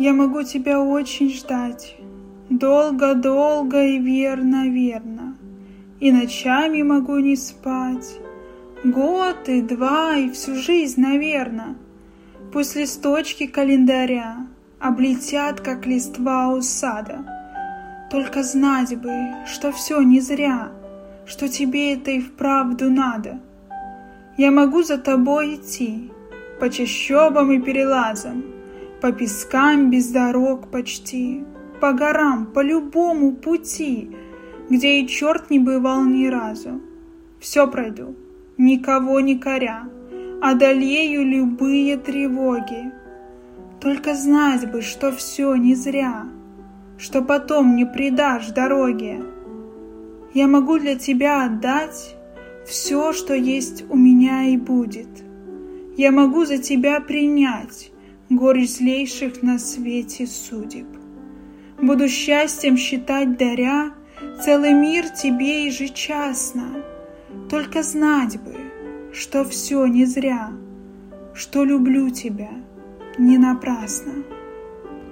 Я могу тебя очень ждать, долго-долго и верно-верно, и ночами могу не спать, год и два и всю жизнь, наверно. Пусть листочки календаря облетят, как листва у сада. Только знать бы, что все не зря, что тебе это и вправду надо. Я могу за тобой идти по чащобам и перелазам, по пескам без дорог почти, по горам, по любому пути, где и черт не бывал ни разу. Все пройду, никого не коря, одолею любые тревоги. Только знать бы, что все не зря, что потом не предашь дороге. Я могу для тебя отдать все, что есть у меня и будет. Я могу за тебя принять горечь злейших на свете судеб. Буду счастьем считать даря целый мир тебе ежечасно. Только знать бы, что все не зря, что люблю тебя не напрасно.